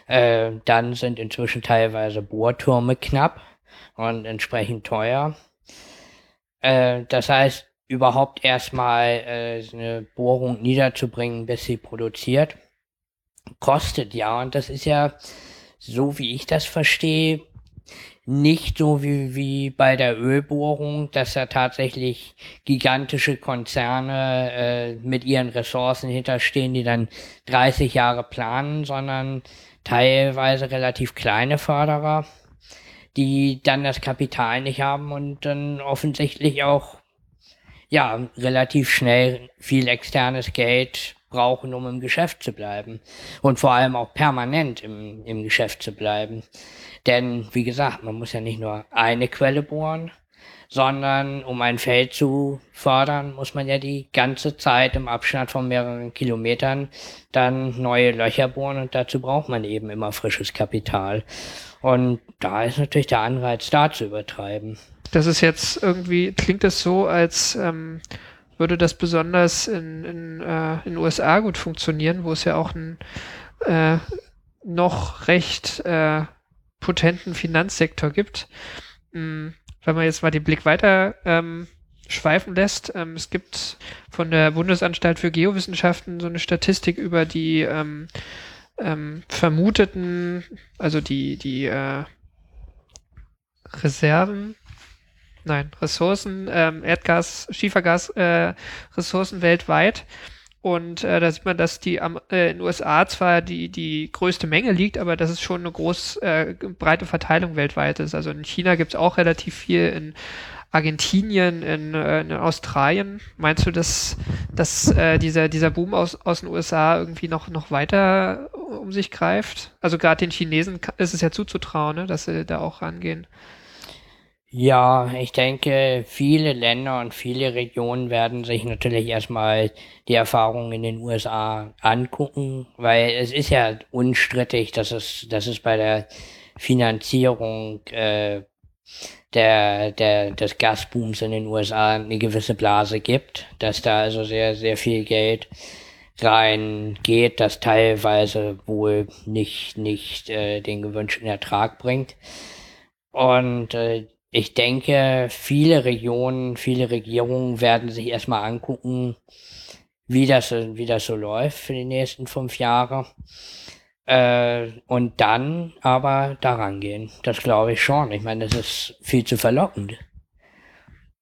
Äh, dann sind inzwischen teilweise Bohrtürme knapp und entsprechend teuer. Äh, das heißt, überhaupt erstmal äh, eine Bohrung niederzubringen, bis sie produziert, kostet ja. Und das ist ja, so wie ich das verstehe, nicht so wie, wie bei der Ölbohrung, dass da tatsächlich gigantische Konzerne äh, mit ihren Ressourcen hinterstehen, die dann 30 Jahre planen, sondern teilweise relativ kleine Förderer, die dann das Kapital nicht haben und dann offensichtlich auch ja relativ schnell viel externes Geld brauchen, um im Geschäft zu bleiben und vor allem auch permanent im, im Geschäft zu bleiben. Denn, wie gesagt, man muss ja nicht nur eine Quelle bohren, sondern um ein Feld zu fördern, muss man ja die ganze Zeit im Abstand von mehreren Kilometern dann neue Löcher bohren und dazu braucht man eben immer frisches Kapital. Und da ist natürlich der Anreiz da zu übertreiben. Das ist jetzt irgendwie, klingt es so, als ähm, würde das besonders in, in, äh, den USA gut funktionieren, wo es ja auch einen äh, noch recht äh, potenten Finanzsektor gibt. Mm, Wenn man jetzt mal den Blick weiter ähm, schweifen lässt, ähm, es gibt von der Bundesanstalt für Geowissenschaften so eine Statistik über die ähm, ähm, vermuteten, also die, die äh, Reserven, nein, Ressourcen, ähm, Erdgas, Schiefergas, äh, Ressourcen weltweit. Und äh, da sieht man, dass die am, äh, in den USA zwar die, die größte Menge liegt, aber dass es schon eine groß äh, breite Verteilung weltweit ist. Also in China gibt es auch relativ viel, in Argentinien, in, äh, in Australien. Meinst du, dass, dass äh, dieser, dieser Boom aus, aus den USA irgendwie noch, noch weiter um sich greift? Also gerade den Chinesen ist es ja zuzutrauen, ne, dass sie da auch rangehen. Ja, ich denke, viele Länder und viele Regionen werden sich natürlich erstmal die Erfahrungen in den USA angucken, weil es ist ja unstrittig, dass es, dass es bei der Finanzierung äh, der, der, des Gasbooms in den USA eine gewisse Blase gibt, dass da also sehr, sehr viel Geld reingeht, das teilweise wohl nicht, nicht äh, den gewünschten Ertrag bringt. Und äh, ich denke, viele Regionen, viele Regierungen werden sich erstmal angucken, wie das, wie das so läuft für die nächsten fünf Jahre. Äh, und dann aber daran gehen. Das glaube ich schon. Ich meine, das ist viel zu verlockend.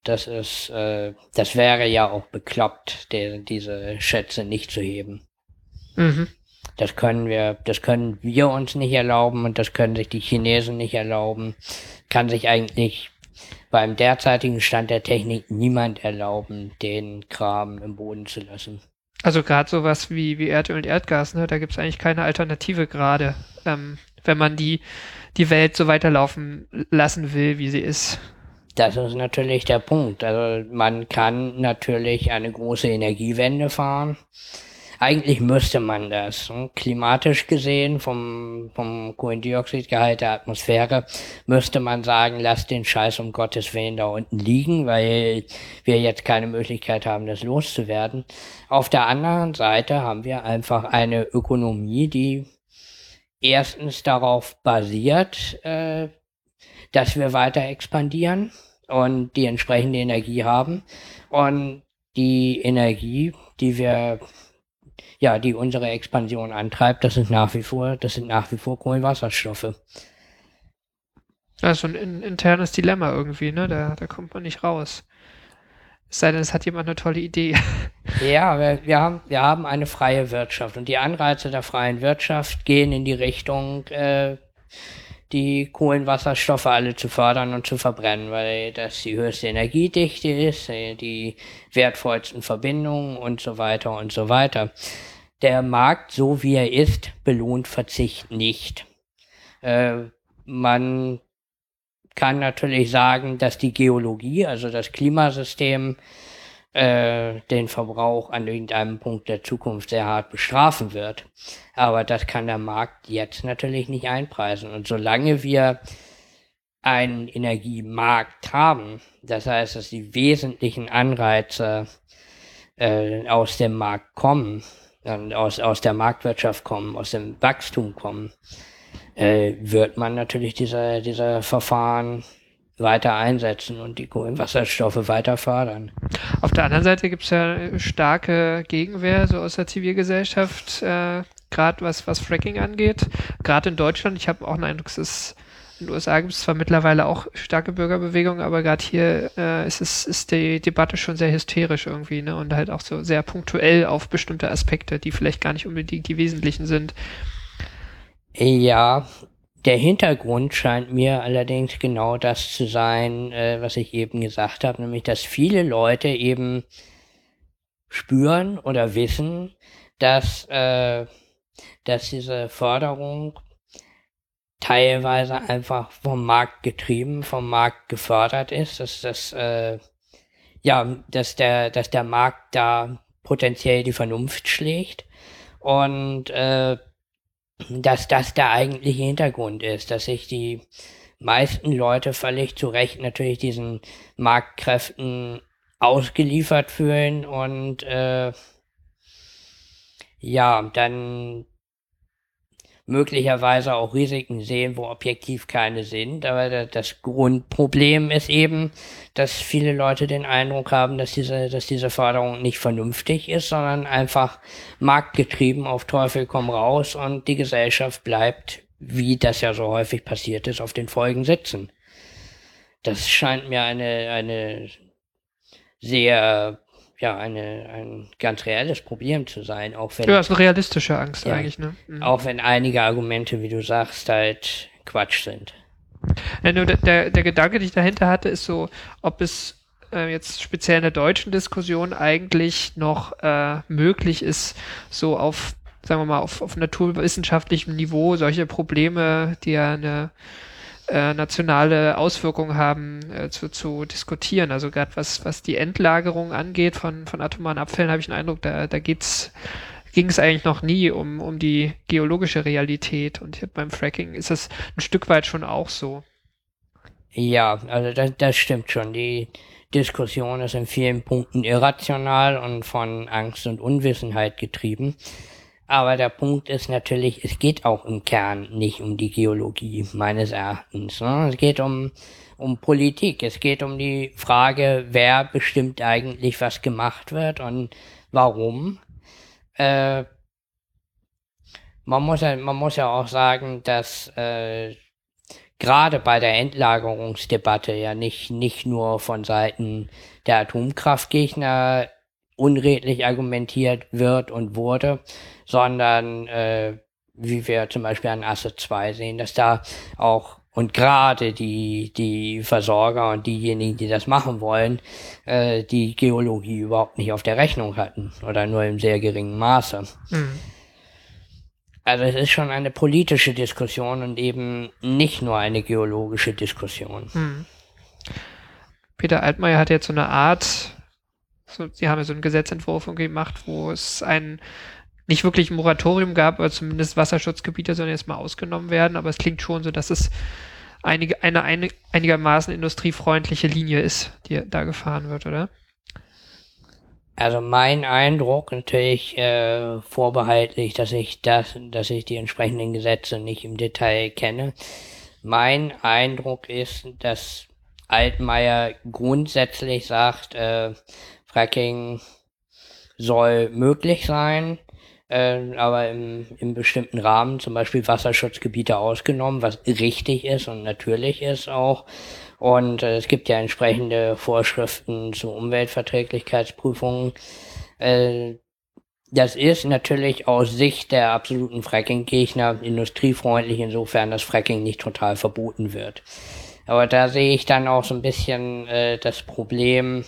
Das ist, äh, das wäre ja auch bekloppt, der, diese Schätze nicht zu heben. Mhm. Das können wir, das können wir uns nicht erlauben und das können sich die Chinesen nicht erlauben. Kann sich eigentlich beim derzeitigen Stand der Technik niemand erlauben, den Kram im Boden zu lassen. Also gerade sowas wie, wie Erdöl und Erdgas, ne, da gibt es eigentlich keine Alternative gerade, ähm, wenn man die, die Welt so weiterlaufen lassen will, wie sie ist. Das ist natürlich der Punkt. Also man kann natürlich eine große Energiewende fahren. Eigentlich müsste man das. hm? Klimatisch gesehen, vom, vom Kohlendioxidgehalt der Atmosphäre, müsste man sagen, lasst den Scheiß um Gottes Willen da unten liegen, weil wir jetzt keine Möglichkeit haben, das loszuwerden. Auf der anderen Seite haben wir einfach eine Ökonomie, die erstens darauf basiert, äh, dass wir weiter expandieren und die entsprechende Energie haben. Und die Energie, die wir, ja, die unsere Expansion antreibt, das sind nach wie vor, das sind nach wie vor Kohlenwasserstoffe. Das ist so ein in, internes Dilemma irgendwie, ne? Da, da kommt man nicht raus. Es sei denn, es hat jemand eine tolle Idee. Ja, wir, wir, haben, wir haben eine freie Wirtschaft und die Anreize der freien Wirtschaft gehen in die Richtung, äh, die Kohlenwasserstoffe alle zu fördern und zu verbrennen, weil das die höchste Energiedichte ist, äh, die wertvollsten Verbindungen und so weiter und so weiter. Der Markt, so wie er ist, belohnt Verzicht nicht. Äh, man kann natürlich sagen, dass die Geologie, also das Klimasystem, äh, den Verbrauch an irgendeinem Punkt der Zukunft sehr hart bestrafen wird. Aber das kann der Markt jetzt natürlich nicht einpreisen. Und solange wir einen Energiemarkt haben, das heißt, dass die wesentlichen Anreize äh, aus dem Markt kommen, aus, aus der Marktwirtschaft kommen, aus dem Wachstum kommen, äh, wird man natürlich diese, diese Verfahren weiter einsetzen und die Kohlenwasserstoffe weiter fördern. Auf der anderen Seite gibt es ja starke Gegenwehr, so aus der Zivilgesellschaft, äh, gerade was, was Fracking angeht. Gerade in Deutschland, ich habe auch einen Eindruck, es ist, in den USA gibt es zwar mittlerweile auch starke Bürgerbewegungen, aber gerade hier äh, ist, es, ist die Debatte schon sehr hysterisch irgendwie, ne? Und halt auch so sehr punktuell auf bestimmte Aspekte, die vielleicht gar nicht unbedingt die wesentlichen sind. Ja, der Hintergrund scheint mir allerdings genau das zu sein, äh, was ich eben gesagt habe, nämlich dass viele Leute eben spüren oder wissen, dass, äh, dass diese Förderung teilweise einfach vom Markt getrieben, vom Markt gefördert ist, dass das äh, ja, dass der, dass der Markt da potenziell die Vernunft schlägt. Und äh, dass das der eigentliche Hintergrund ist, dass sich die meisten Leute völlig zu Recht natürlich diesen Marktkräften ausgeliefert fühlen und äh, ja, dann möglicherweise auch Risiken sehen, wo objektiv keine sind. Aber da- das Grundproblem ist eben, dass viele Leute den Eindruck haben, dass diese, dass diese Förderung nicht vernünftig ist, sondern einfach marktgetrieben auf Teufel komm raus und die Gesellschaft bleibt, wie das ja so häufig passiert ist, auf den Folgen sitzen. Das scheint mir eine, eine sehr ja eine, ein ganz reelles Problem zu sein, auch wenn, Ja, ist eine realistische Angst Ja. eigentlich, ne? Mhm. auch wenn einige Argumente, wie du sagst, halt Quatsch sind. Ja, nur der, der, der Gedanke, den ich dahinter hatte, ist so, ob es äh, jetzt speziell in der deutschen Diskussion eigentlich noch äh, möglich ist, so auf, sagen wir mal, auf, auf naturwissenschaftlichem Niveau solche Probleme, die ja eine äh, nationale Auswirkung haben, äh, zu, zu diskutieren. Also gerade was, was die Endlagerung angeht von, von atomaren Abfällen, habe ich den Eindruck, da, da geht's ging es eigentlich noch nie um, um die geologische Realität. Und hier beim Fracking ist es ein Stück weit schon auch so. Ja, also das, das stimmt schon. Die Diskussion ist in vielen Punkten irrational und von Angst und Unwissenheit getrieben. Aber der Punkt ist natürlich, es geht auch im Kern nicht um die Geologie, meines Erachtens. Ne? Es geht um, um Politik. Es geht um die Frage, wer bestimmt eigentlich, was gemacht wird und warum. Äh, man, muss ja, man muss ja auch sagen, dass äh, gerade bei der Endlagerungsdebatte ja nicht, nicht nur von Seiten der Atomkraftgegner unredlich argumentiert wird und wurde, sondern äh, wie wir zum Beispiel an Asse 2 sehen, dass da auch und gerade die, die Versorger und diejenigen, die das machen wollen, äh, die Geologie überhaupt nicht auf der Rechnung hatten oder nur im sehr geringen Maße. Mhm. Also es ist schon eine politische Diskussion und eben nicht nur eine geologische Diskussion. Mhm. Peter Altmaier hat jetzt so eine Art, so, sie haben ja so einen Gesetzentwurf gemacht, wo es ein nicht wirklich ein Moratorium gab, aber zumindest Wasserschutzgebiete sollen jetzt mal ausgenommen werden, aber es klingt schon so, dass es einige, eine, eine einigermaßen industriefreundliche Linie ist, die da gefahren wird, oder? Also mein Eindruck natürlich äh, vorbehaltlich, dass ich das, dass ich die entsprechenden Gesetze nicht im Detail kenne. Mein Eindruck ist, dass Altmaier grundsätzlich sagt, äh, Fracking soll möglich sein, äh, aber im, im bestimmten Rahmen, zum Beispiel Wasserschutzgebiete ausgenommen, was richtig ist und natürlich ist auch. Und äh, es gibt ja entsprechende Vorschriften zu Umweltverträglichkeitsprüfungen. Äh, das ist natürlich aus Sicht der absoluten Fracking-Gegner industriefreundlich, insofern das Fracking nicht total verboten wird. Aber da sehe ich dann auch so ein bisschen äh, das Problem,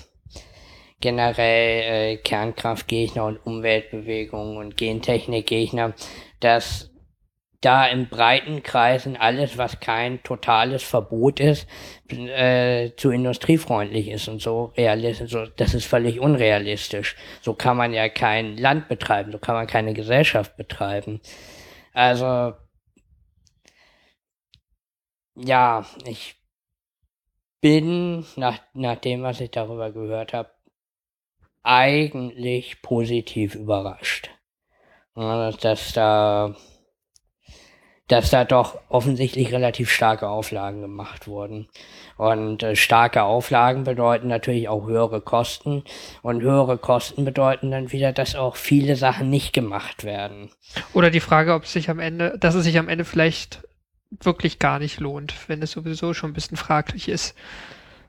generell äh, Kernkraftgegner und Umweltbewegungen und Gentechnikgegner, dass da in breiten Kreisen alles, was kein totales Verbot ist, äh, zu industriefreundlich ist und so realistisch, so, das ist völlig unrealistisch. So kann man ja kein Land betreiben, so kann man keine Gesellschaft betreiben. Also, ja, ich bin nach, nach dem, was ich darüber gehört habe, eigentlich positiv überrascht. Dass da dass da doch offensichtlich relativ starke Auflagen gemacht wurden. Und äh, starke Auflagen bedeuten natürlich auch höhere Kosten. Und höhere Kosten bedeuten dann wieder, dass auch viele Sachen nicht gemacht werden. Oder die Frage, ob es sich am Ende, dass es sich am Ende vielleicht wirklich gar nicht lohnt, wenn es sowieso schon ein bisschen fraglich ist.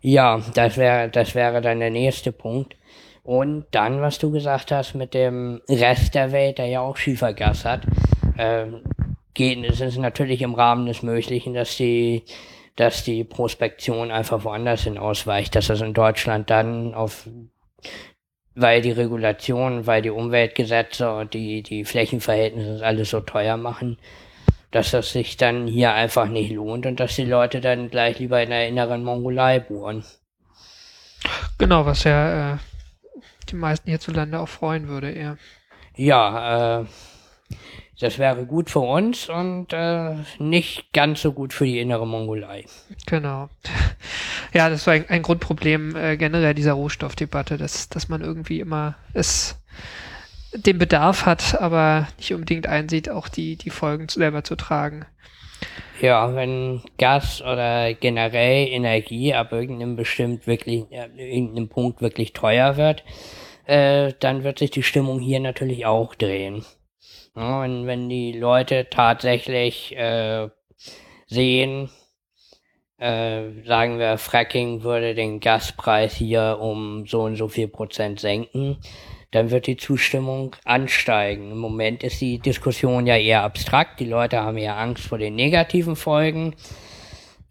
Ja, das wäre, das wäre dann der nächste Punkt. Und dann, was du gesagt hast mit dem Rest der Welt, der ja auch Schiefergas hat, ähm, geht, es ist natürlich im Rahmen des Möglichen, dass die, dass die Prospektion einfach woanders hin ausweicht, dass das in Deutschland dann auf, weil die Regulation, weil die Umweltgesetze und die, die Flächenverhältnisse alles so teuer machen, dass das sich dann hier einfach nicht lohnt und dass die Leute dann gleich lieber in der inneren Mongolei bohren. Genau, was ja äh, die meisten hierzulande auch freuen würde, eher. Ja, äh, das wäre gut für uns und äh, nicht ganz so gut für die innere Mongolei. Genau. Ja, das war ein, ein Grundproblem äh, generell dieser Rohstoffdebatte, dass, dass man irgendwie immer es den Bedarf hat, aber nicht unbedingt einsieht, auch die, die Folgen selber zu tragen. Ja, wenn Gas oder generell Energie ab irgendeinem bestimmt wirklich, äh, irgendeinem Punkt wirklich teuer wird, äh, dann wird sich die Stimmung hier natürlich auch drehen. Ja, und wenn die Leute tatsächlich äh, sehen, äh, sagen wir, Fracking würde den Gaspreis hier um so und so viel Prozent senken, dann wird die Zustimmung ansteigen. Im Moment ist die Diskussion ja eher abstrakt. Die Leute haben eher Angst vor den negativen Folgen.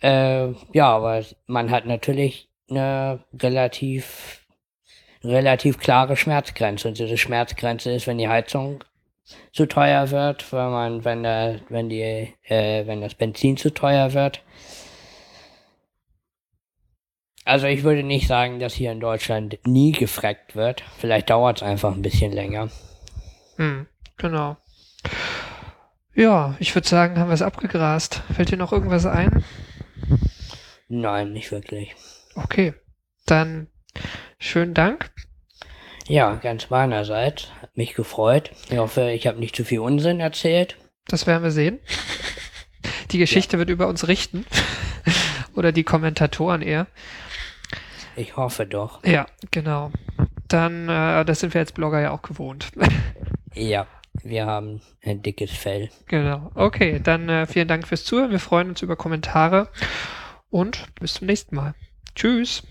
Äh, ja, aber man hat natürlich eine relativ, relativ klare Schmerzgrenze. Und diese Schmerzgrenze ist, wenn die Heizung zu teuer wird, wenn man, wenn der, wenn die, äh, wenn das Benzin zu teuer wird. Also ich würde nicht sagen, dass hier in Deutschland nie gefreckt wird. Vielleicht dauert es einfach ein bisschen länger. Hm, genau. Ja, ich würde sagen, haben wir es abgegrast. Fällt dir noch irgendwas ein? Nein, nicht wirklich. Okay, dann schönen Dank. Ja, ganz meinerseits. Hat mich gefreut. Ich hoffe, ich habe nicht zu viel Unsinn erzählt. Das werden wir sehen. Die Geschichte wird über uns richten. Oder die Kommentatoren eher. Ich hoffe doch. Ja, genau. Dann, äh, das sind wir als Blogger ja auch gewohnt. Ja, wir haben ein dickes Fell. genau. Okay, dann äh, vielen Dank fürs Zuhören. Wir freuen uns über Kommentare und bis zum nächsten Mal. Tschüss.